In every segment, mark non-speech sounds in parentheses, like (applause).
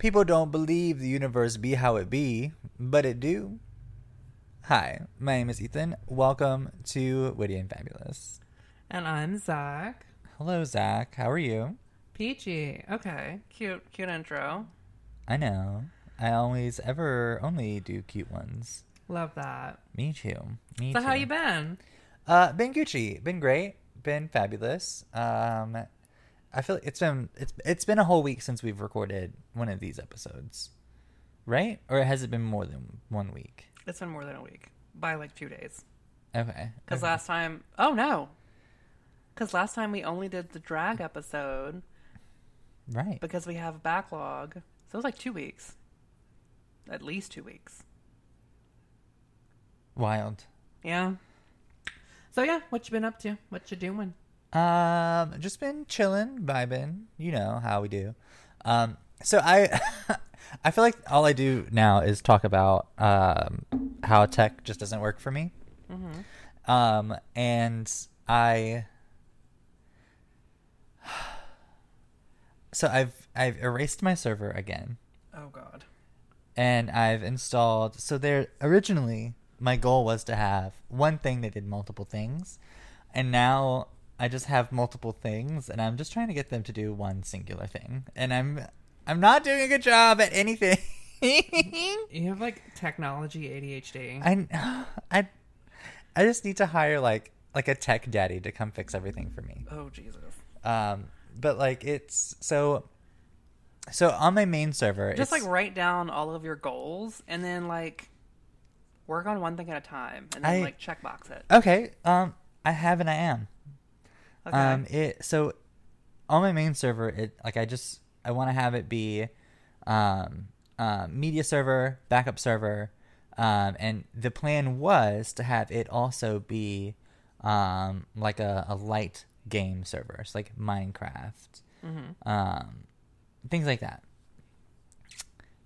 People don't believe the universe be how it be, but it do. Hi, my name is Ethan. Welcome to Witty and Fabulous. And I'm Zach. Hello, Zach. How are you? Peachy. Okay. Cute, cute intro. I know. I always ever only do cute ones. Love that. Me too. Me too. so too. how you been? Uh, been Gucci. Been great. Been fabulous. Um, I feel like it's been it's it's been a whole week since we've recorded one of these episodes, right? Or has it been more than one week? It's been more than a week. By like two days. Okay. Because okay. last time oh no. Because last time we only did the drag episode right because we have a backlog. So it was like two weeks. At least two weeks. Wild. Yeah. So yeah, what you been up to? What you doing? Um, just been chilling, vibing. You know how we do. Um, so I, (laughs) I feel like all I do now is talk about um how tech just doesn't work for me. Mm-hmm. Um, and I. (sighs) So I've I've erased my server again, Oh god. and I've installed. So there originally my goal was to have one thing that did multiple things, and now I just have multiple things, and I'm just trying to get them to do one singular thing, and I'm I'm not doing a good job at anything. (laughs) You have like technology ADHD. I (sighs) I I just need to hire like like a tech daddy to come fix everything for me. oh Jesus. Um, but like it's so so on my main server, Just like write down all of your goals and then like work on one thing at a time and then I- like checkbox it. okay. Um, I have and I am. Okay. Um, it so on my main server, it like I just I want to have it be, um, uh, media server, backup server, um, and the plan was to have it also be, um, like a, a light game server, so like Minecraft, mm-hmm. um, things like that.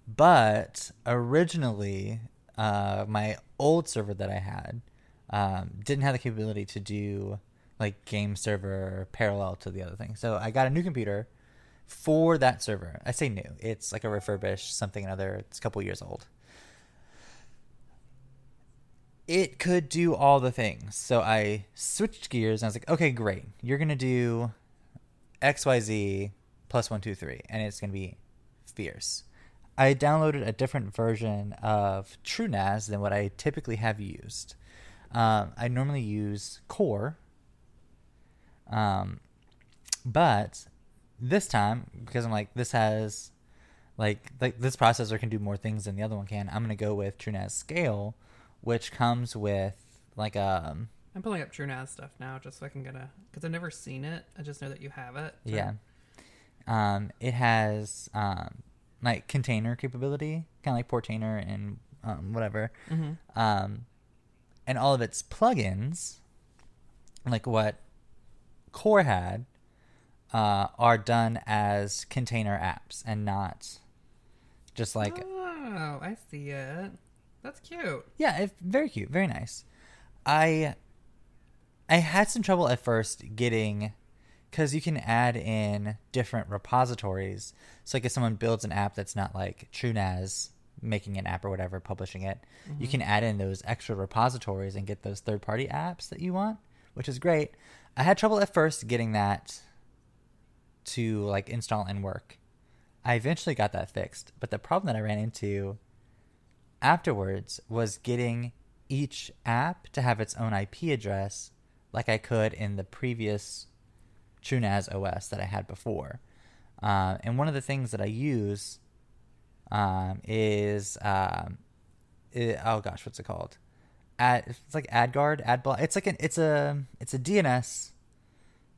But originally, uh, my old server that I had um, didn't have the capability to do like game server parallel to the other thing. So I got a new computer for that server. I say new; it's like a refurbished something another. It's a couple years old. It could do all the things. So I switched gears and I was like, okay, great. You're gonna do XYZ plus one, two, three, and it's gonna be fierce. I downloaded a different version of TrueNAS than what I typically have used. Um, I normally use Core, um, but this time because I'm like this has like like this processor can do more things than the other one can. I'm gonna go with TrueNAS Scale, which comes with like um I'm pulling up TrueNAS stuff now just so I can get a because I've never seen it. I just know that you have it. so- Yeah. Um, it has um, like container capability, kind of like Portainer and um, whatever. Mhm. Um, and all of its plugins, like what Core had, uh, are done as container apps and not just like oh, I see it. That's cute. yeah, it, very cute, very nice. I I had some trouble at first getting because you can add in different repositories. So like if someone builds an app that's not like TrueNAS making an app or whatever, publishing it, you can add in those extra repositories and get those third party apps that you want, which is great. I had trouble at first getting that to like install and work. I eventually got that fixed, but the problem that I ran into afterwards was getting each app to have its own IP address like I could in the previous TrueNAS OS that I had before. Uh, and one of the things that I use um, is um, i- oh gosh, what's it called? Ad, it's like AdGuard, AdBlock. It's like an it's a it's a DNS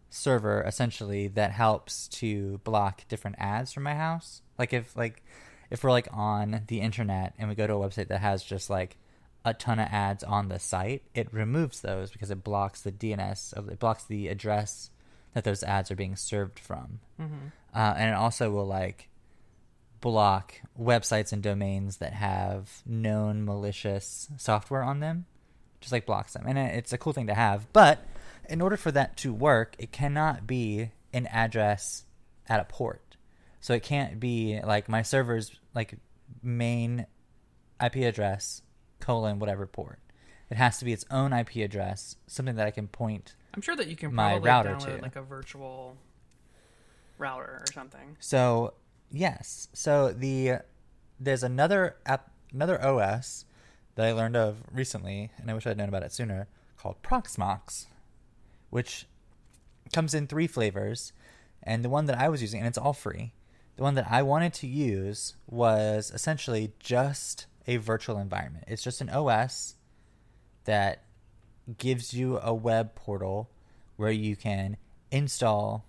server essentially that helps to block different ads from my house. Like if like if we're like on the internet and we go to a website that has just like a ton of ads on the site, it removes those because it blocks the DNS of it blocks the address that those ads are being served from. Mm-hmm. Uh, and it also will like block websites and domains that have known malicious software on them. Just like blocks them, and it's a cool thing to have. But in order for that to work, it cannot be an address at a port. So it can't be like my server's like main IP address colon whatever port. It has to be its own IP address, something that I can point. I'm sure that you can My probably router, download too. like a virtual router or something. So yes, so the there's another app, another OS that I learned of recently, and I wish I'd known about it sooner, called Proxmox, which comes in three flavors, and the one that I was using, and it's all free. The one that I wanted to use was essentially just a virtual environment. It's just an OS that gives you a web portal where you can install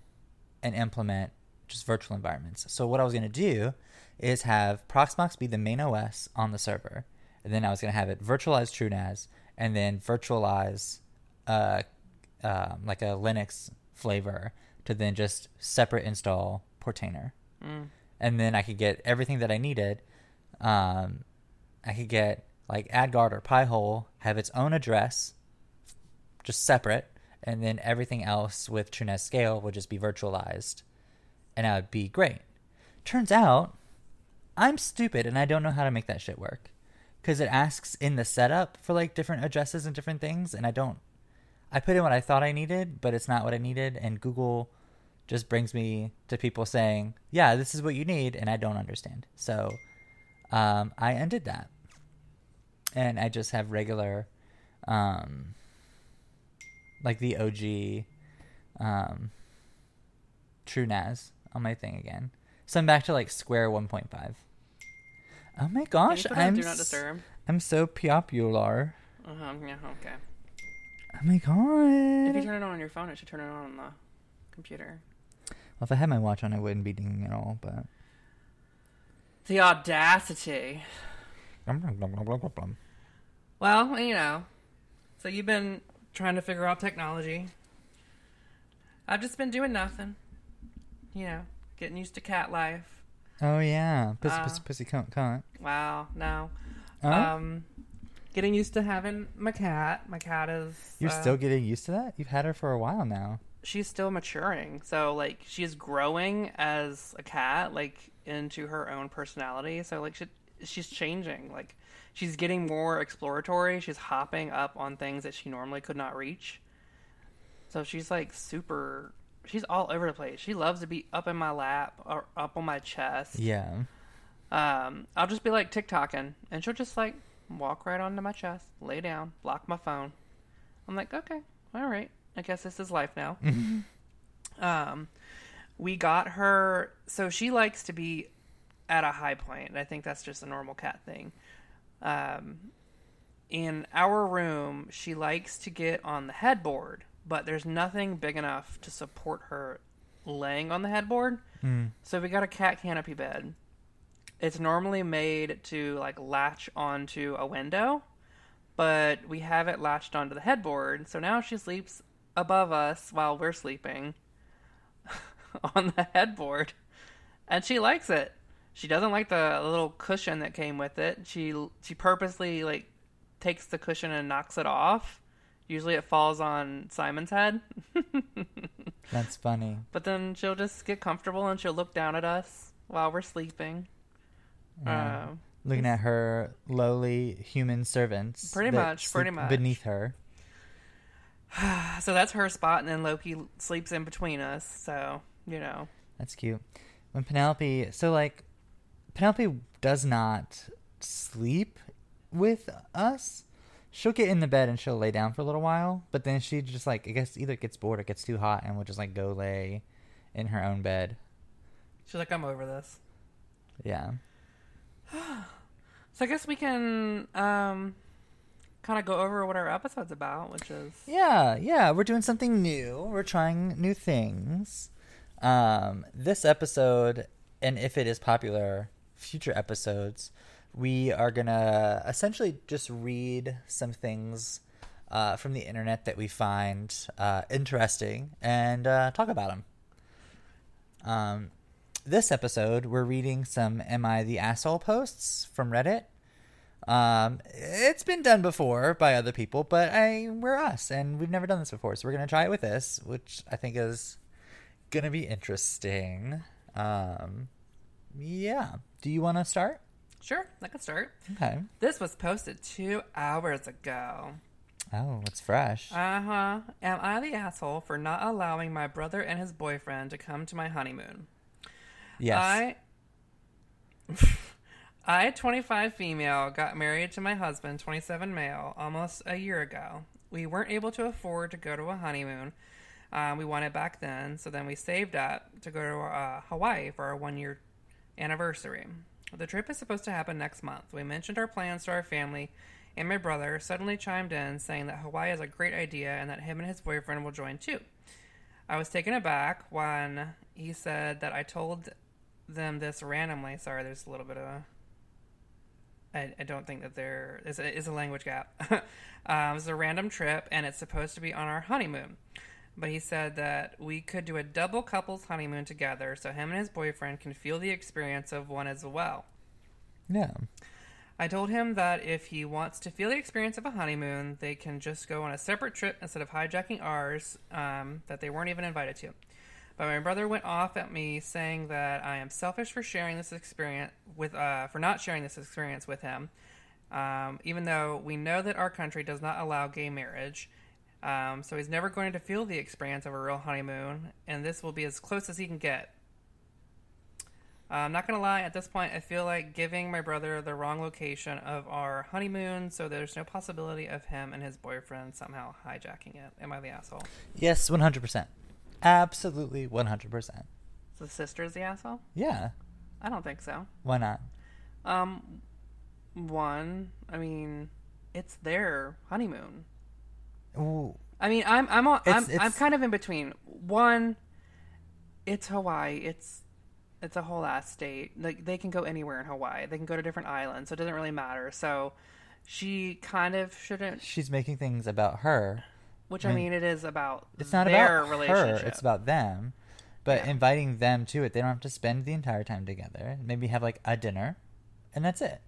and implement just virtual environments. So what I was going to do is have Proxmox be the main OS on the server, and then I was going to have it virtualize TrueNAS, and then virtualize uh, um, like a Linux flavor to then just separate install Portainer, Mm. and then I could get everything that I needed. Um, I could get like AdGuard or Pi-hole have its own address, just separate, and then everything else with TrueNAS Scale would just be virtualized, and that would be great. Turns out, I'm stupid and I don't know how to make that shit work, because it asks in the setup for like different addresses and different things, and I don't. I put in what I thought I needed, but it's not what I needed, and Google just brings me to people saying, "Yeah, this is what you need," and I don't understand. So, um, I undid that, and I just have regular, um, like the OG, um, TrueNAS on my thing again. So I'm back to like square 1.5. Oh my gosh, you put on I'm do not disturb? I'm so popular. Uh-huh, yeah, okay. Oh my god. If you turn it on on your phone, it should turn it on on the computer. Well, if I had my watch on, I wouldn't be dinging at all. But The audacity. Well, you know. So you've been trying to figure out technology. I've just been doing nothing. You know, getting used to cat life. oh yeah, pussy, Uh, pussy, pussy, cunt, cunt. Wow, no. Um, getting used to having my cat. My cat is. You're uh, still getting used to that. You've had her for a while now. she's still maturing. So like she's growing as a cat, like into her own personality. So like she, she's changing. Like she's getting more exploratory. She's hopping up on things that she normally could not reach. So she's like super. She's all over the place. She loves to be up in my lap or up on my chest. Yeah. Um, I'll just be like TikToking, and she'll just like walk right onto my chest, lay down, block my phone. I'm like, okay, all right. I guess this is life now. (laughs) um, we got her, so she likes to be at a high point. I think that's just a normal cat thing. Um, in our room, she likes to get on the headboard, but there's nothing big enough to support her laying on the headboard. Mm. So we got a cat canopy bed. It's normally made to like latch onto a window, but we have it latched onto the headboard. So now she sleeps above us while we're sleeping (laughs) on the headboard, and she likes it. She doesn't like the little cushion that came with it. She she purposely like takes the cushion and knocks it off. Usually it falls on Simon's head. (laughs) That's funny. But then she'll just get comfortable and she'll look down at us while we're sleeping. Yeah. Um, Looking at her lowly human servants. Pretty much, pretty much. Beneath her. (sighs) so that's her spot, and then Loki sleeps in between us. So you know, That's cute. When Penelope, so like, Penelope does not sleep with us. She'll get in the bed and she'll lay down for a little while, but then she just like I guess either gets bored or gets too hot and will just like go lay in her own bed. she's like, "I'm over this." Yeah. (sighs) So I guess we can um, kind of go over what our episode's about, which is Yeah, yeah, we're doing something new. We're trying new things. Um, this episode, and if it is popular, future episodes, we are gonna essentially just read some things uh, from the internet that we find uh, interesting and uh, talk about them. Um, this episode, we're reading some "Am I the Asshole" posts from Reddit. Um, it's been done before by other people, but I we're us, and we've never done this before, so we're gonna try it with this, which I think is gonna be interesting. Um, Yeah. Do you want to start? Sure, I can start. Okay. This was posted two hours ago. Oh, it's fresh. Uh huh. Am I the asshole for not allowing my brother and his boyfriend to come to my honeymoon? yes. I, (laughs) I, 25 female, got married to my husband, 27 male, almost a year ago. We weren't able to afford to go to a honeymoon. Um, we wanted back then, so then we saved up to go to uh, Hawaii for our one year anniversary. The trip is supposed to happen next month. We mentioned our plans to our family, and my brother suddenly chimed in saying that Hawaii is a great idea and that him and his boyfriend will join too. I was taken aback when he said that I told them this randomly. Sorry, there's a little bit of a. I, I don't think that there is a, is a language gap. (laughs) um, it's a random trip, and it's supposed to be on our honeymoon. But he said that we could do a double couples honeymoon together, so him and his boyfriend can feel the experience of one as well. yeah. I told him that if he wants to feel the experience of a honeymoon, they can just go on a separate trip instead of hijacking ours um, that they weren't even invited to. But my brother went off at me saying that I am selfish for sharing this experience with uh, for not sharing this experience with him, um, even though we know that our country does not allow gay marriage. Um, so he's never going to feel the experience of a real honeymoon, and this will be as close as he can get. Uh, I'm not gonna lie. At this point, I feel like giving my brother the wrong location of our honeymoon, so there's no possibility of him and his boyfriend somehow hijacking it. Am I the asshole? Yes, 100%. Absolutely 100%. So the sister's the asshole? Yeah. I don't think so. Why not? Um, one, I mean, it's their honeymoon. Ooh. I mean, I'm I'm on, I'm, I'm kind of in between. One, it's Hawaii. It's it's a whole ass state. Like they can go anywhere in Hawaii. They can go to different islands. So it doesn't really matter. So she kind of shouldn't. She's making things about her. Which I mean, it is about It's not their about relationship. her, it's about them. But Yeah. inviting them to it, they don't have to spend the entire time together. Maybe have like a dinner, and that's it.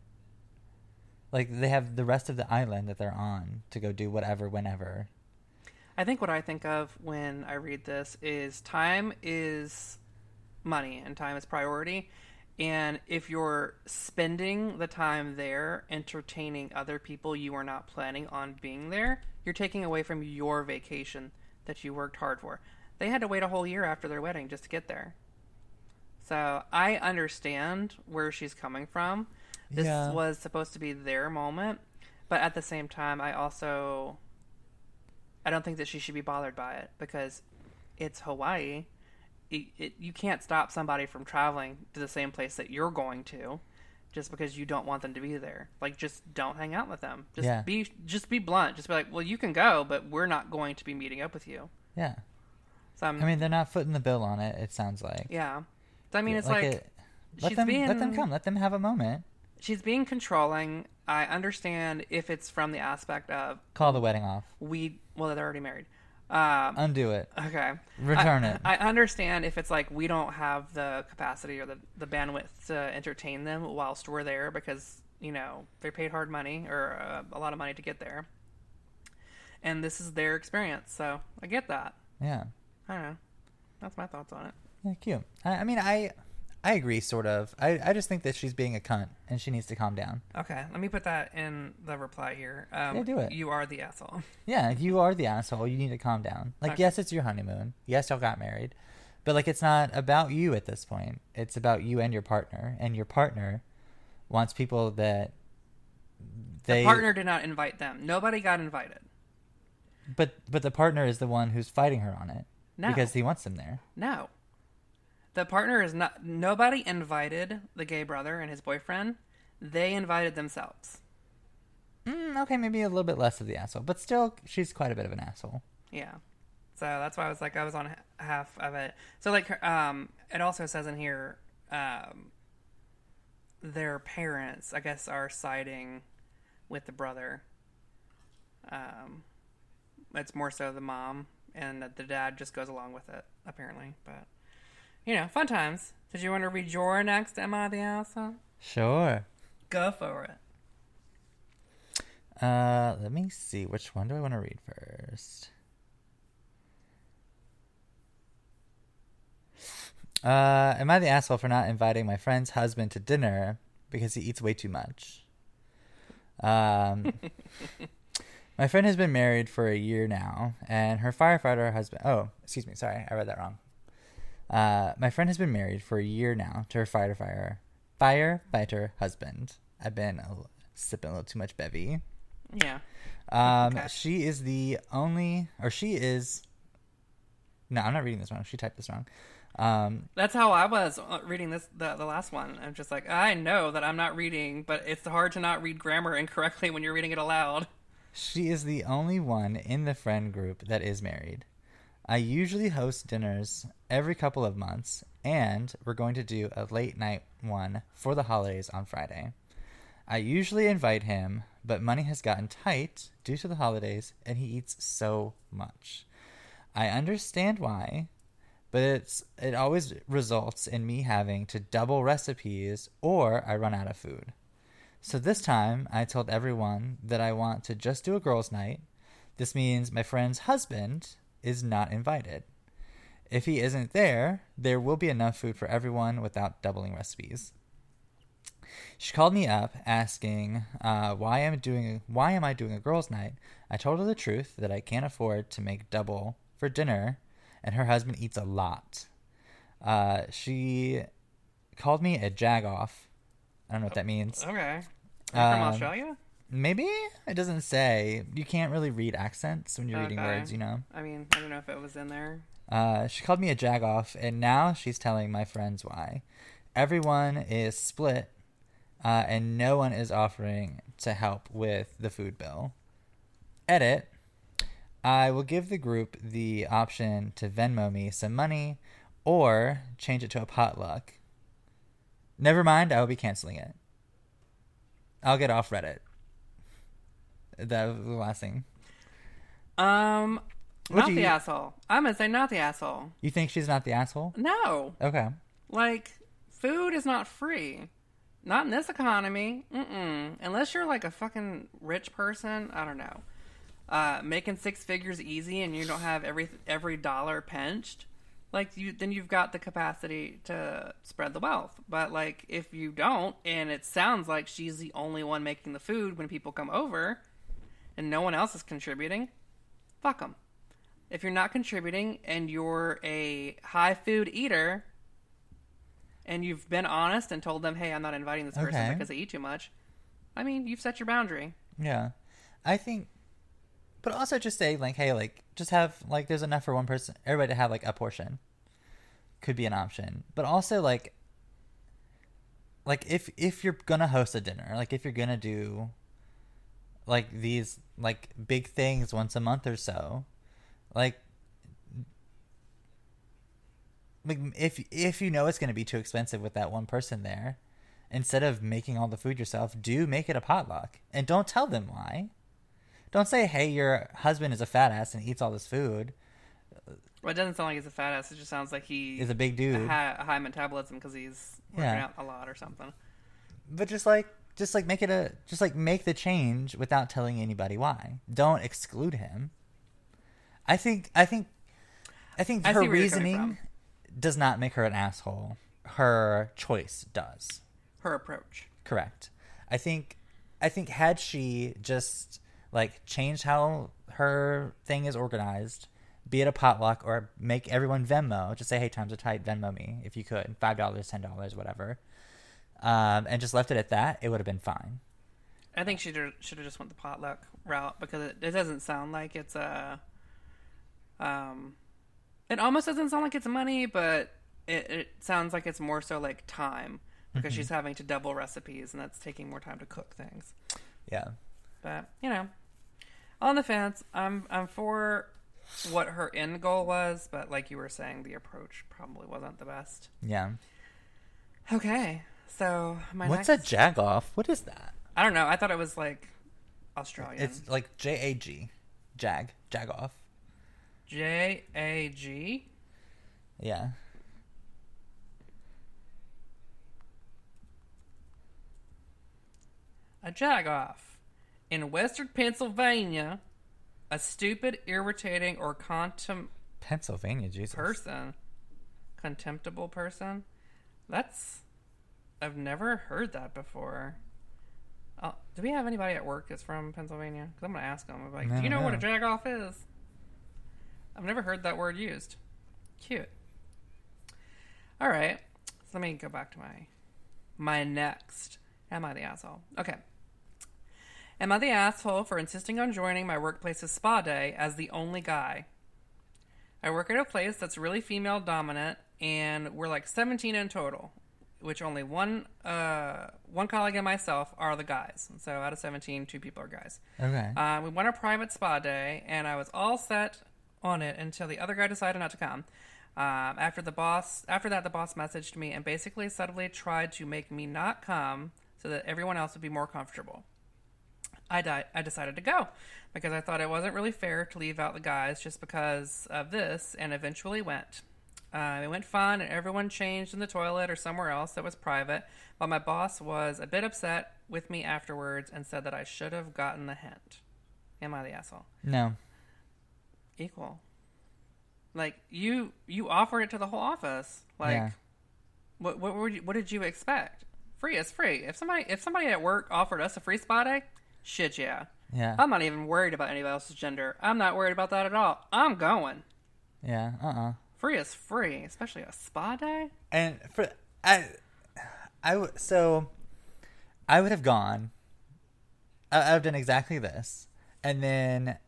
Like they have the rest of the island that they're on to go do whatever, whenever. I think what I think of when I read this is time is money and time is priority. And if you're spending the time there entertaining other people you are not planning on being there, you're taking away from your vacation that you worked hard for. They had to wait a whole year after their wedding just to get there. So I understand where she's coming from. This Yeah. was supposed to be their moment, but at the same time, I also I don't think that she should be bothered by it because it's Hawaii. It, it, you can't stop somebody from traveling to the same place that you're going to just because you don't want them to be there. Like just don't hang out with them. Just Yeah. be just be blunt. Just be like, "Well, you can go, but we're not going to be meeting up with you." Yeah. So I'm, I mean, they're not footing the bill on it. It sounds like. yeah. So I mean, it's like, it- let she's them being let them come. Let them have a moment. She's being controlling. I understand if it's from the aspect of Call the wedding off. we well they're already married. Um, Undo it. Okay. Return I, it. I understand if it's like we don't have the capacity or the, the bandwidth to entertain them whilst we're there because, you know, they paid hard money or uh, a lot of money to get there. And this is their experience. So I get that. Yeah. I don't know. That's my thoughts on it. Yeah, cute. I, I mean, I I agree, sort of. I, I just think that she's being a cunt and she needs to calm down. Okay. Let me put that in the reply here. Um, Yeah, do it. You are the asshole. (laughs) Yeah, you are the asshole. You need to calm down. Like, Okay. yes, it's your honeymoon. Yes, y'all got married. But, like, it's not about you at this point. It's about you and your partner. And your partner wants people that they. the partner did not invite them. Nobody got invited. But, but the partner is the one who's fighting her on it. No. Because he wants them there. No. The partner is not. Nobody invited the gay brother and his boyfriend. They invited themselves. Mm, okay, maybe a little bit less of the asshole. But still, she's quite a bit of an asshole. Yeah. So that's why I was like, I was on half of it. So like, um, it also says in here, um, their parents, I guess, are siding with the brother. Um, it's more so the mom, and the dad just goes along with it, apparently. But you know, fun times. Did you want to read your next? Am I the asshole? Sure. Go for it. Uh, let me see. Which one do I want to read first? Uh, am I the asshole for not inviting my friend's husband to dinner because he eats way too much? Um, (laughs) my friend has been married for a year now, and her firefighter husband. Oh, excuse me. Sorry, I read that wrong. Uh, my friend has been married for a year now to her firefighter firefighter husband. I've been a, sipping a little too much bevy. Yeah. Um, Okay. she is the only, or she is. No, I'm not reading this wrong. She typed this wrong. Um, That's how I was uh, reading this the, the last one. I'm just like, I know that I'm not reading, but it's hard to not read grammar incorrectly when you're reading it aloud. She is the only one in the friend group that is married. I usually host dinners every couple of months, and we're going to do a late night one for the holidays on Friday. I usually invite him, but money has gotten tight due to the holidays, and he eats so much. I understand why, but it's it always results in me having to double recipes or I run out of food. So this time, I told everyone that I want to just do a girls' night. This means my friend's husband is not invited. If he isn't there, there will be enough food for everyone without doubling recipes. She called me up asking uh, why I'm doing why am I doing a girls' night. I told her the truth that I can't afford to make double for dinner, and her husband eats a lot. Uh, she called me a jagoff. I don't know what that means. Okay. Are you from Um, Australia? Maybe it doesn't say. You can't really read accents when you're reading words, you know. I mean, I don't know if it was in there. Uh, she called me a jagoff, and now she's telling my friends why. Everyone is split, uh, and no one is offering to help with the food bill. Edit. I will give the group the option to Venmo me some money or change it to a potluck. Never mind, I will be canceling it. I'll get off Reddit. That was the last thing. Um, What not do the you- asshole. I'm gonna say not the asshole. You think she's not the asshole? No, Okay. like food is not free. Not in this economy. Mm-mm. Unless you're like a fucking rich person. I don't know. Uh, making six figures easy and you don't have every every dollar pinched. Like you, then you've got the capacity to spread the wealth. But like if you don't, and it sounds like she's the only one making the food when people come over, and no one else is contributing, fuck them. If you're not contributing and you're a high food eater, and you've been honest and told them, "Hey, I'm not inviting this person Okay. because they eat too much," I mean, you've set your boundary. Yeah, I think, but also just say like, hey, like, just have like, there's enough for one person, everybody to have like a portion. Could be an option, but also like, like if if you're gonna host a dinner, like if you're gonna do, like these like big things once a month or so, like. Like if if you know it's going to be too expensive with that one person there, instead of making all the food yourself, do make it a potluck. And don't tell them why. Don't say, hey, your husband is a fat ass and eats all this food. Well, it doesn't sound like he's a fat ass. It just sounds like he is a big dude. high, high metabolism because he's working Yeah. out a lot or something. But just like just like make it a just like make the change without telling anybody why. Don't exclude him. I think I think I think I her see where you're coming reasoning does not make her an asshole. Her choice does. Her approach. Correct. I think I think had she just like changed how her thing is organized, be it a potluck or make everyone Venmo, just say, Hey, times are tight, Venmo me if you could. Five dollars, ten dollars, whatever. Um, and just left it at that, it would have been fine. I think she should have just went the potluck route because it, it doesn't sound like it's a. Um, it almost doesn't sound like it's money, but it, it sounds like it's more so like time because she's having to double recipes and that's taking more time to cook things. Yeah. But you know, on the fence, I'm I'm for what her end goal was, but like you were saying, the approach probably wasn't the best. Yeah. Okay, so my What's next, a jagoff? What is that? I don't know. I thought it was like Australian. It's like J A G. Jag. Jagoff. J A G. Yeah. A jagoff. In western Pennsylvania, a stupid, irritating, or contem Pennsylvania, Jesus. person. contemptible person. That's I've never heard that before. Uh, do we have anybody at work that's from Pennsylvania? Because I'm gonna ask them. I'm like, I do you know don't what a know. jag off is? I've never heard that word used. Cute. All right, so let me go back to my my next. Am I the asshole? Okay. Am I the asshole for insisting on joining my workplace's spa day as the only guy? I work at a place that's really female dominant, and we're like 17 in total, which only one uh, one colleague and myself are the guys. So out of 17, two people are guys. Okay. Uh, we went a private spa day, and I was all set on it until the other guy decided not to come. Um, after the boss, after that, the boss messaged me and basically subtly tried to make me not come so that everyone else would be more comfortable. I, di- I decided to go because I thought it wasn't really fair to leave out the guys just because of this, and eventually went. Uh, it went fun, and everyone changed in the toilet or somewhere else that was private. But my boss was a bit upset with me afterwards and said that I should have gotten the hint. Am I the asshole? no. Equal. Like you, you offered it to the whole office. Like, Yeah. what what were you, what did you expect? Free is free. If somebody if somebody at work offered us a free spa day, shit yeah. Yeah. I'm not even worried about anybody else's gender. I'm not worried about that at all. I'm going. yeah. Uh. uh Free is free, especially a spa day. And for I, I w- so I would have gone. I, I would have done exactly this, and then,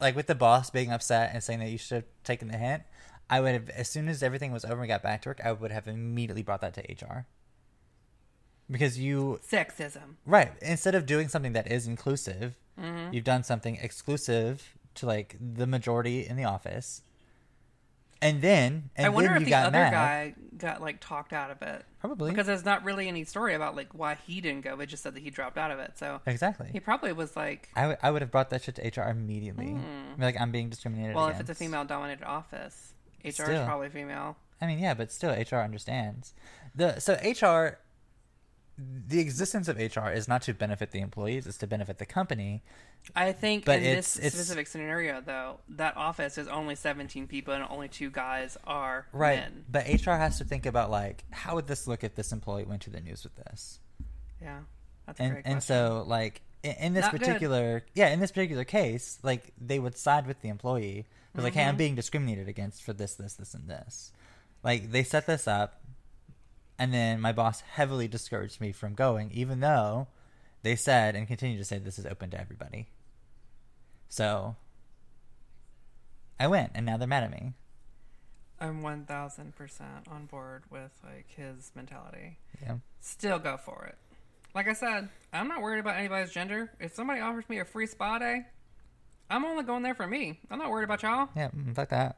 like with the boss being upset and saying that you should have taken the hint, I would have as soon as everything was over and we got back to work, I would have immediately brought that to HR. Because you Sexism. right instead of doing something that is inclusive, Mm-hmm. you've done something exclusive to like the majority in the office. And then, and I wonder then if you the other mad. guy got like talked out of it Probably because there's not really any story about like why he didn't go. It just said that he dropped out of it. So exactly. he probably was like, I would- have brought that shit to HR immediately. Hmm. Be like, I'm being discriminated well, against. if it's a female-dominated office, HR is probably female. I mean, yeah, but still, HR understands. The so HR, the existence of HR is not to benefit the employees; it's to benefit the company. I think But in it's- this it's- specific scenario, though, that office is only 17 people and only two guys are Right. men. But HR has to think about like, how would this look if this employee went to the news with this? Yeah, that's a And and so like in, in this Not good. particular yeah in this particular case like they would side with the employee. They're like, hey, I'm Mhm. being discriminated against for this, this, this, and this. Like they set this up, and then my boss heavily discouraged me from going, even though they said and continue to say this is open to everybody. So I went, and now they're mad at me. I'm 1000% on board with like his mentality. Yeah, Still go for it. Like I said, I'm not worried about anybody's gender. If somebody offers me a free spa day, I'm only going there for me. I'm not worried about y'all. yeah, mm, fuck that.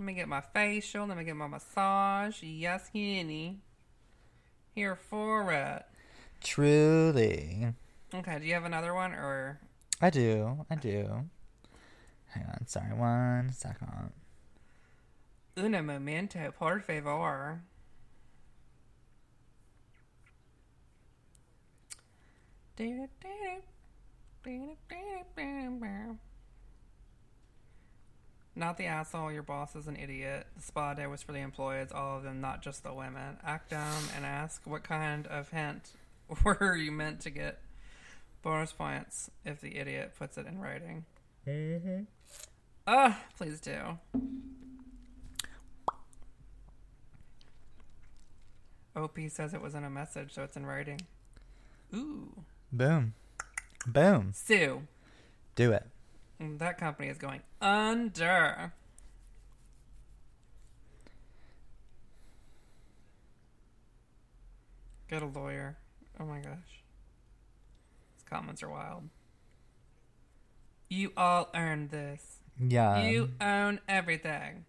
Let me get my facial. Let me get my massage. Yes, honey. Here for it. Truly, Okay, do you have another one or I do, I do. Hang on, sorry, one second. Una momento, por favor. Not the asshole, your boss is an idiot. The spa day was for the employees, all of them, not just the women. Act down and ask what kind of hint (laughs) were you meant to get bonus points if the idiot puts it in writing. Mm-hmm. Ah, please do. OP says it was in a message, so it's in writing. Ooh. Boom, boom. Sue, Do it. That company is going under. Get a lawyer. Oh my gosh. These comments are wild. You all earned this. Yeah. you own everything.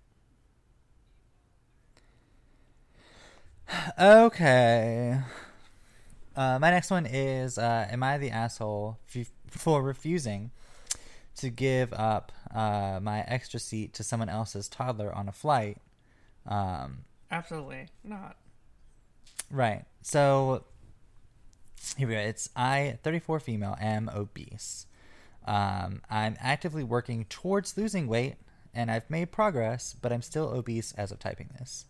Okay. Uh, my next one is uh, Am I the asshole f- for refusing to give up uh, my extra seat to someone else's toddler on a flight? Um, Absolutely not. right. So here we go. It's I, 34 female, am obese. Um, I'm actively working towards losing weight and I've made progress, but I'm still obese as of typing this.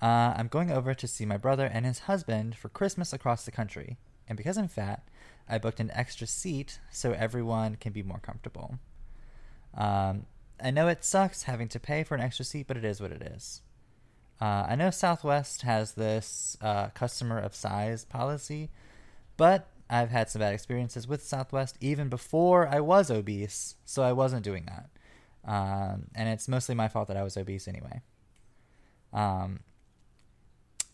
Uh, I'm going over to see my brother and his husband for Christmas across the country, and because I'm fat, I booked an extra seat so everyone can be more comfortable. Um, I know it sucks having to pay for an extra seat, but it is what it is. Uh, I know Southwest has this uh, customer of size policy, but I've had some bad experiences with Southwest even before I was obese, so I wasn't doing that. Um, and it's mostly my fault that I was obese anyway. Um,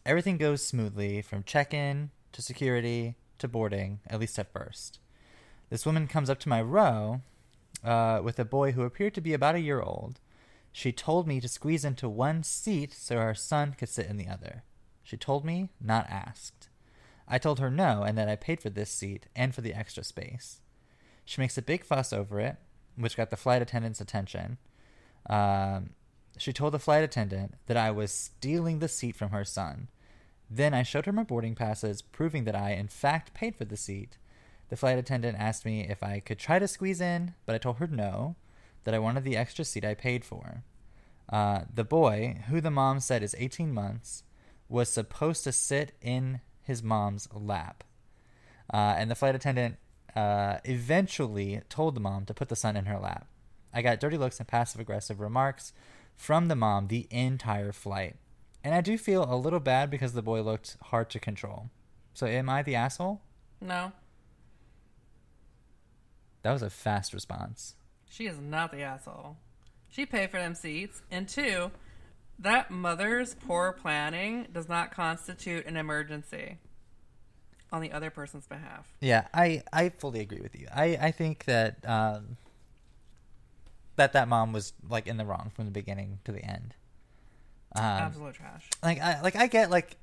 everything goes smoothly from check in to security to boarding, at least at first. This woman comes up to my row uh, with a boy who appeared to be about a year old. She told me to squeeze into one seat so her son could sit in the other. She told me, not asked. I told her no and that I paid for this seat and for the extra space. She makes a big fuss over it, which got the flight attendant's attention. Um, she told the flight attendant that I was stealing the seat from her son. Then I showed her my boarding passes, proving that I, in fact, paid for the seat. The flight attendant asked me if I could try to squeeze in, but I told her no, that I wanted the extra seat I paid for. Uh, the boy, who the mom said is 18 months, was supposed to sit in his mom's lap. Uh, and the flight attendant uh, eventually told the mom to put the son in her lap. I got dirty looks and passive aggressive remarks from the mom the entire flight. And I do feel a little bad because the boy looked hard to control. So am I the asshole? No, That was a fast response. she is not the asshole. She paid for them seats, and two, that mother's poor planning does not constitute an emergency on the other person's behalf. Yeah, I, I fully agree with you. I, I think that um, that that mom was like in the wrong from the beginning to the end. Um, Absolute trash. like I like I get like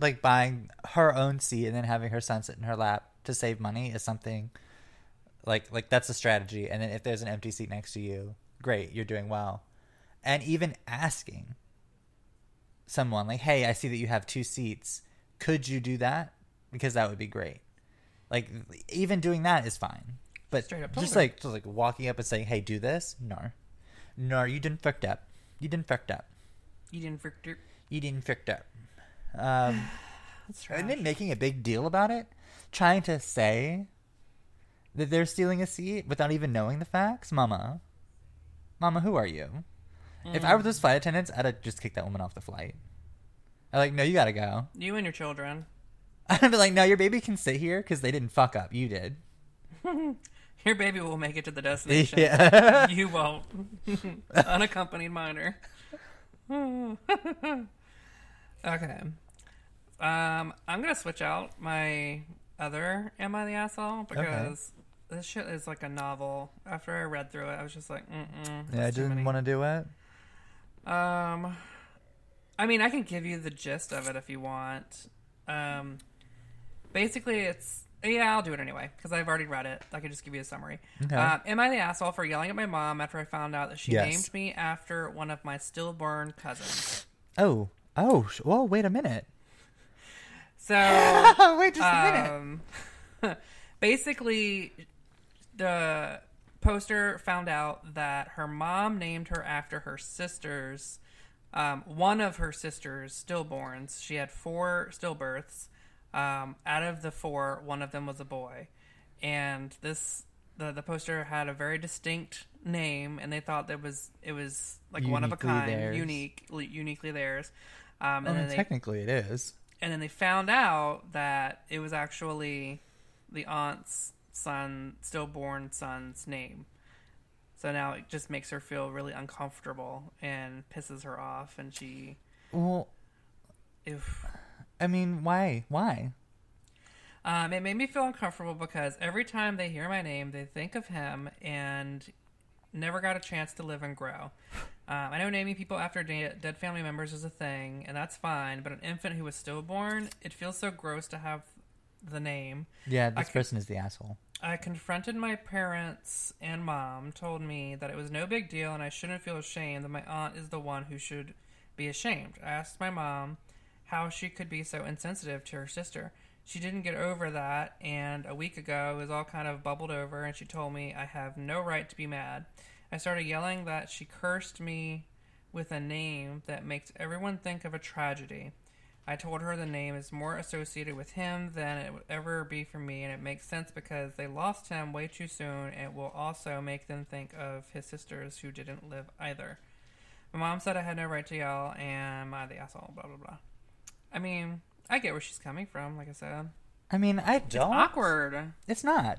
like buying her own seat and then having her son sit in her lap to save money is something like like that's a strategy. And then if there's an empty seat next to you great you're doing well. And even asking someone like hey i see that you have two seats. Could you do that? Because that would be great. Like even doing that is fine. But Straight up just like just like walking up and saying hey do this? No. No you didn't fucked up. You didn't fucked up You didn't frick you didn't up um (sighs) That's trash. and then making a big deal about it, trying to say that they're stealing a seat without even knowing the facts. Mama, Mama, who are you? If I were those flight attendants, I'd have just kicked that woman off the flight. I'm like, no, you gotta go. You and your children. (laughs) I'd be like, no, your baby can sit here because they didn't fuck up. You did. (laughs) Your baby will make it to the (laughs) destination. Yeah. You won't. Unaccompanied minor. (laughs) okay. Um, I'm gonna switch out my other "Am I the Asshole?" because this shit is like a novel. After I read through it, I was just like, mm mm. yeah, I didn't want to do it. Um, I mean, I can give you the gist of it if you want. Um, basically, it's yeah, I'll do it anyway because I've already read it. I can just give you a summary. Okay. Um, am I the asshole for yelling at my mom after I found out that she Yes. named me after one of my stillborn cousins? Oh, oh, sh- whoa, wait a minute. So (laughs) wait just a minute. um, (laughs) basically, the poster found out that her mom named her after her sisters. Um, one of her sisters, stillborns, she had four stillbirths. Um, out of the four, one of them was a boy, and this the the poster had a very distinct name, and they thought that was it was like one of a kind, theirs. unique, uniquely theirs. Um, and then they technically it is. and then they found out that it was actually the aunt's son, stillborn son's name. So now it just makes her feel really uncomfortable and pisses her off, and she, Well, if I mean, why? Why? um, it made me feel uncomfortable because every time they hear my name, they think of him and never got a chance to live and grow. Um, I know naming people after de- dead family members is a thing, and that's fine. But an infant who was stillborn, it feels so gross to have the name. Yeah, this could- person is the asshole. I confronted my parents and mom, told me that it was no big deal and I shouldn't feel ashamed, that my aunt is the one who should be ashamed. I asked my mom how she could be so insensitive to her sister. She didn't get over that, and a week ago it was all kind of bubbled over, and she told me I have no right to be mad. I started yelling that she cursed me with a name that makes everyone think of a tragedy. I told her the name is more associated with him than it would ever be for me, and it makes sense because they lost him way too soon. And it will also make them think of his sisters who didn't live either. My mom said I had no right to yell, and am I the asshole? Blah blah blah. I mean, I get where she's coming from. Like I said, I mean, I don't. awkward. It's not.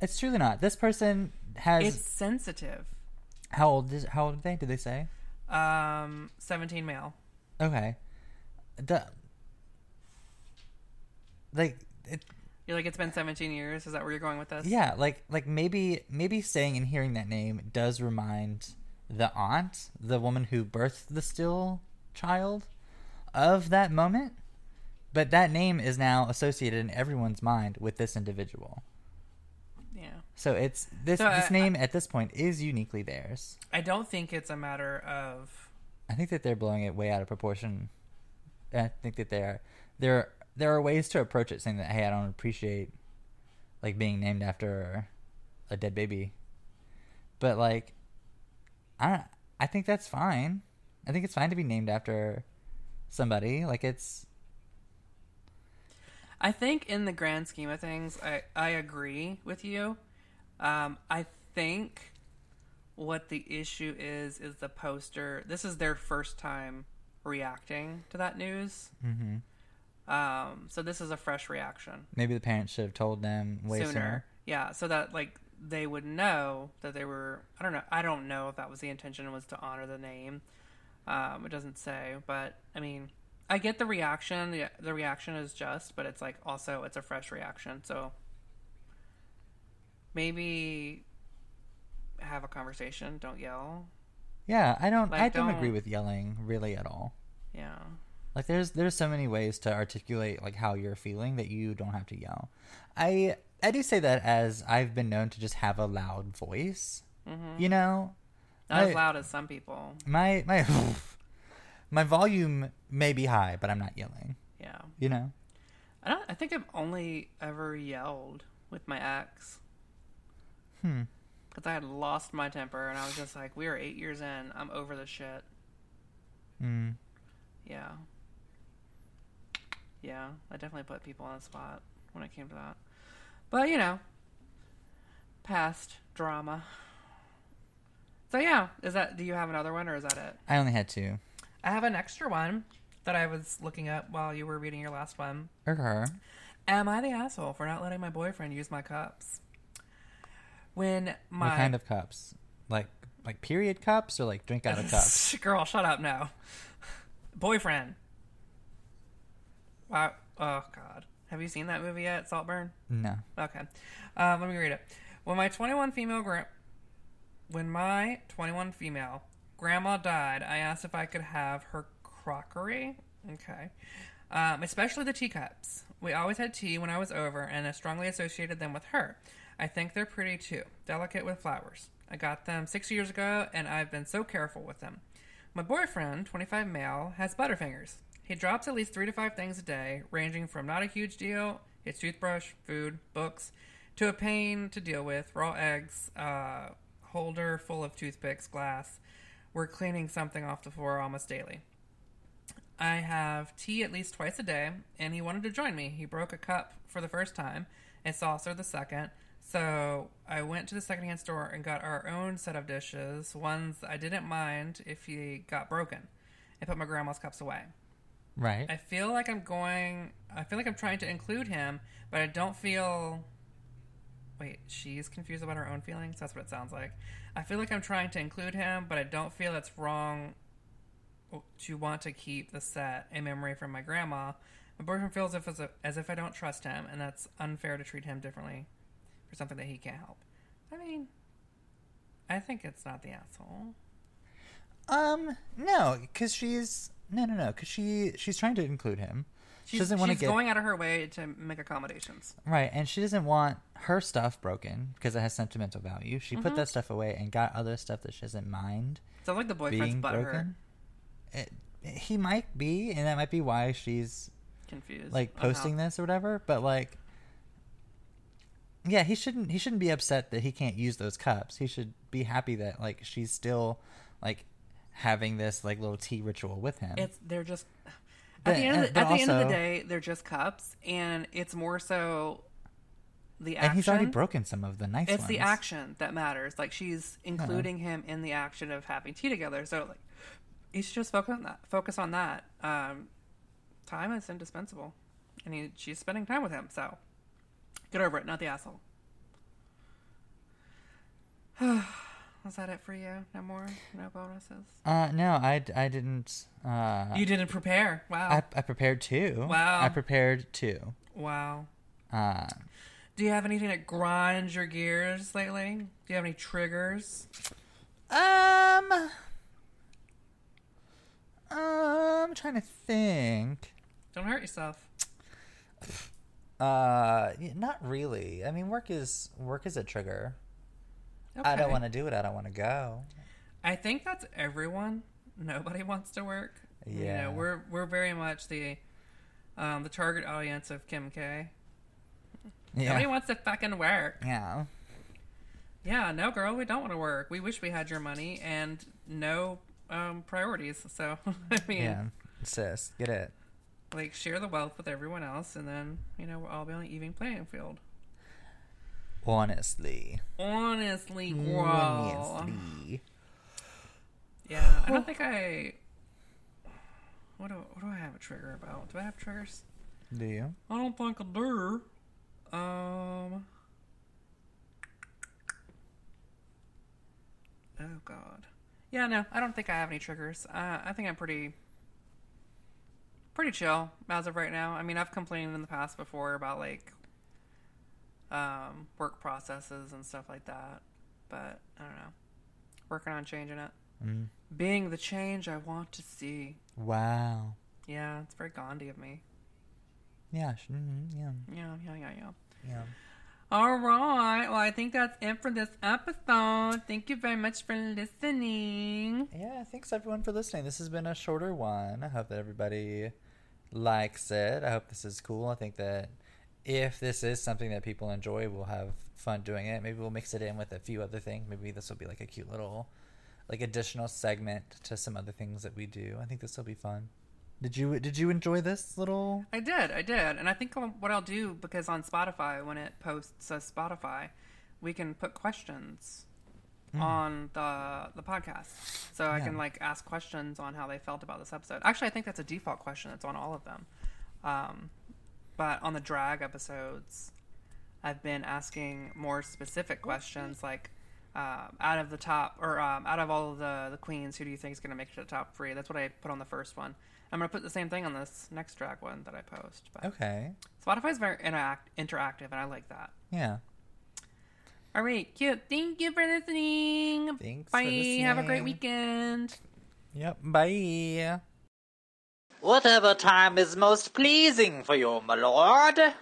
It's truly not. This person has It's sensitive. how old is how old are they? Did they say? Um, seventeen male. Okay. The, like it, You're like it's been seventeen years. Is that where you're going with this? yeah, like like maybe maybe saying and hearing that name does remind the aunt, the woman who birthed the still child, of that moment. But that name is now associated in everyone's mind with this individual. Yeah. So it's this So, this I- name at this point is uniquely theirs. I don't think it's a matter of I think that they're blowing it way out of proportion. I think that there there there are ways to approach it saying that hey, I don't appreciate like being named after a dead baby. But like I don't I think that's fine. I think it's fine to be named after somebody. Like it's I think in the grand scheme of things, I, I agree with you. Um, I think what the issue is is the poster. This is their first time reacting to that news. Mm-hmm. Um, so this is a fresh reaction maybe the parents should have told them way sooner. sooner. Yeah, so that like they would know that they were. I don't know. I don't know if that was the intention was to honor the name. Um, it doesn't say, but I mean, I get the reaction. The the reaction is just, but it's like also it's a fresh reaction. So maybe have a conversation. Don't yell. Yeah, I don't Like, I don't, agree don't- with yelling really at all. Yeah. Like there's there's so many ways to articulate like how you're feeling that you don't have to yell. I I do say that as I've been known to just have a loud voice. hmm You know, Not as loud as some people. my my (laughs) my volume may be high, but I'm not yelling. Yeah. You know. I don't. I think I've only ever yelled with my ex. Hmm. because I had lost my temper and I was just like, we are eight years in. I'm over this shit. Hmm. Yeah. Yeah, I definitely put people on the spot when it came to that. But, you know, past drama. So, yeah, is that, do you have another one or is that it? I only had two. I have an extra one that I was looking up while you were reading your last one. Okay. Am I the asshole for not letting my boyfriend use my cups? When my What kind of cups? Like like period cups or like drink out of (laughs) cups? Girl, shut up now. Boyfriend. Wow. Oh God. Have you seen that movie yet, Saltburn? No. Okay. Um, let me read it. When my 21 female gra- when my 21 female grandma died, I asked if I could have her crockery. Okay. Um, especially the teacups. We always had tea when I was over, and I strongly associated them with her. I think they're pretty too, delicate with flowers. I got them six years ago, and I've been so careful with them. My boyfriend, 25 male, has butterfingers. He drops at least three to five things a day, ranging from not a huge deal, his toothbrush, food, books, to a pain to deal with, raw eggs, uh, holder full of toothpicks, glass. We're cleaning something off the floor almost daily. I have tea at least twice a day, and he wanted to join me. He broke a cup for the first time, and saucer the second. So I went to the secondhand store and got our own set of dishes, ones I didn't mind if he got broken, and put my grandma's cups away. Right. I feel like I'm going. I feel like I'm trying to include him, but I don't feel. Wait, she's confused about her own feelings? That's what it sounds like. I feel like I'm trying to include him, but I don't feel it's wrong to want to keep the set a memory from my grandma. My boyfriend feels as if, as if I don't trust him, and that's unfair to treat him differently for something that he can't help. I mean, I think it's not the asshole. Um, no, because she's no, no, no, because she she's trying to include him. She She's, doesn't want to get going out of her way to make accommodations. right, and she doesn't want her stuff broken because it has sentimental value. She Mm-hmm. put that stuff away and got other stuff that she doesn't mind Sounds like the boyfriend's butthurt. broken. It, he might be, and that might be why she's confused. like posting this or whatever. But like, yeah, he shouldn't he shouldn't be upset that he can't use those cups. He should be happy that like she's still like having this like little tea ritual with him. It's they're just But- at the end of the, at the end of the day, they're just cups, and it's more so the action. and he's already broken some of the nice it's ones. the action that matters. Like she's including him in the action of having tea together. So like, he should just focus on that. Focus on that. Um, time is indispensable, and he, she's spending time with him. So get over it. Not the asshole. (sighs) (sighs) Was that it for you? No more? No bonuses? Uh, no, I, I didn't. Uh, You didn't prepare. Wow. I, I prepared two. Wow. I prepared two. wow. Uh, Do you have anything that grinds your gears lately? Do you have any triggers? um, I'm trying to think. Don't hurt yourself. Uh, not really. I mean, work is work is a trigger. I don't want to do it. I don't want to go. I think that's everyone. Nobody (laughs) wants to work. You Yeah. know, we're we're very much the um, the target audience of Kim K. Nobody Yeah. wants to fucking work. Yeah. Yeah, no, girl, we don't want to work. We wish we had your money and no um, priorities. So (laughs) I mean, Yeah. Sis, get it. like share the wealth with everyone else, and then you know we'll all be on an even playing field. Honestly. Honestly, girl. Honestly. Yeah, I don't think I. What do what do I have a trigger about? Do I have triggers? Do you? I don't think I do. Um. Oh God. Yeah, no, I don't think I have any triggers. Uh, I think I'm pretty, pretty chill as of right now. I mean, I've complained in the past before about like, um, work processes and stuff like that, but I don't know. Working on changing it. Mm. Being the change I want to see. Wow. Yeah, it's very Gandhi of me. Yeah. mhm, yeah. Yeah, yeah, yeah, yeah. Yeah. All right. Well, I think that's it for this episode. Thank you very much for listening. Yeah, thanks everyone for listening. This has been a shorter one. I hope that everybody likes it. I hope this is cool. I think that if this is something that people enjoy, we'll have fun doing it. Maybe we'll mix it in with a few other things. Maybe this will be like a cute little like additional segment to some other things that we do. I think this will be fun. Did you did you enjoy this little I did, I did, and I think what I'll do because on Spotify, when it posts as Spotify, we can put questions on the the podcast, so I can like ask questions on how they felt about this episode. Actually, I think that's a default question that's on all of them. Um, but on the drag episodes, I've been asking more specific questions like. Um, out of the top, or um, out of all of the the queens, who do you think is going to make it to the top three? That's what I put on the first one. I'm going to put the same thing on this next drag one that I post. But Okay. Spotify's very interact- interactive, and I like that. Yeah. All right, cute. Thank you for listening. Thanks for Bye. Have a great weekend. Yep. Bye. Whatever time is most pleasing for you, my lord.